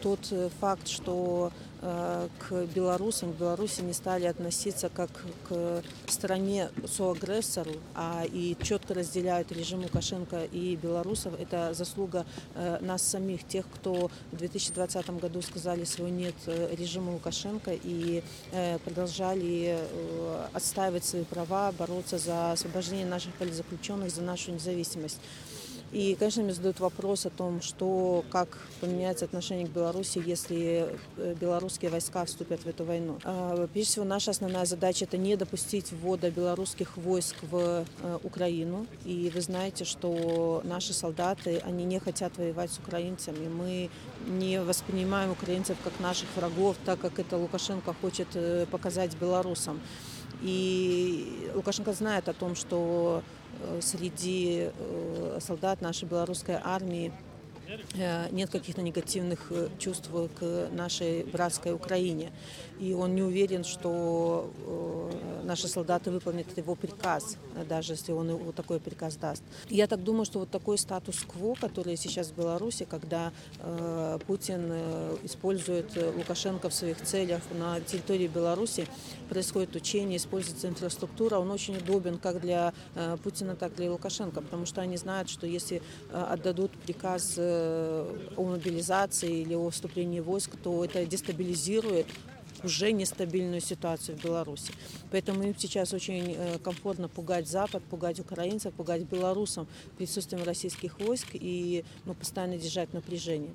Тот э, факт, что э, к белорусам, к Беларуси не стали относиться как к стране соагрессору, а и четко разделяют режим Лукашенко и белорусов, это заслуга э, нас самих, тех, кто в 2020 году сказали свой нет режиму Лукашенко и продолжали отстаивать свои права, бороться за освобождение наших политзаключенных, за нашу независимость. И, конечно, мне задают вопрос о том, что, как поменяется отношение к Беларуси, если э, белорусские войска вступят в эту войну. А, Прежде всего, наша основная задача – это не допустить ввода белорусских войск в э, Украину. И вы знаете, что наши солдаты, они не хотят воевать с украинцами. Мы не воспринимаем украинцев как наших врагов, так как это Лукашенко хочет э, показать белорусам. И Лукашенко знает о том, что среди э, солдат нашей белорусской армии э, нет каких-то негативных э, чувств к нашей братской Украине. И он не уверен, что э, наши солдаты выполнят его приказ, э, даже если он его такой приказ даст. Я так думаю, что вот такой статус-кво, который сейчас в Беларуси, когда э, Путин э, использует э, Лукашенко в своих целях на территории Беларуси, происходит учение, используется инфраструктура, он очень удобен как для э, Путина, так и для Лукашенко, потому что они знают, что если э, отдадут приказ э, о мобилизации или о вступлении войск, то это дестабилизирует уже нестабильную ситуацию в Беларуси. Поэтому им сейчас очень э, комфортно пугать Запад, пугать украинцев, пугать белорусам присутствием российских войск и ну, постоянно держать напряжение.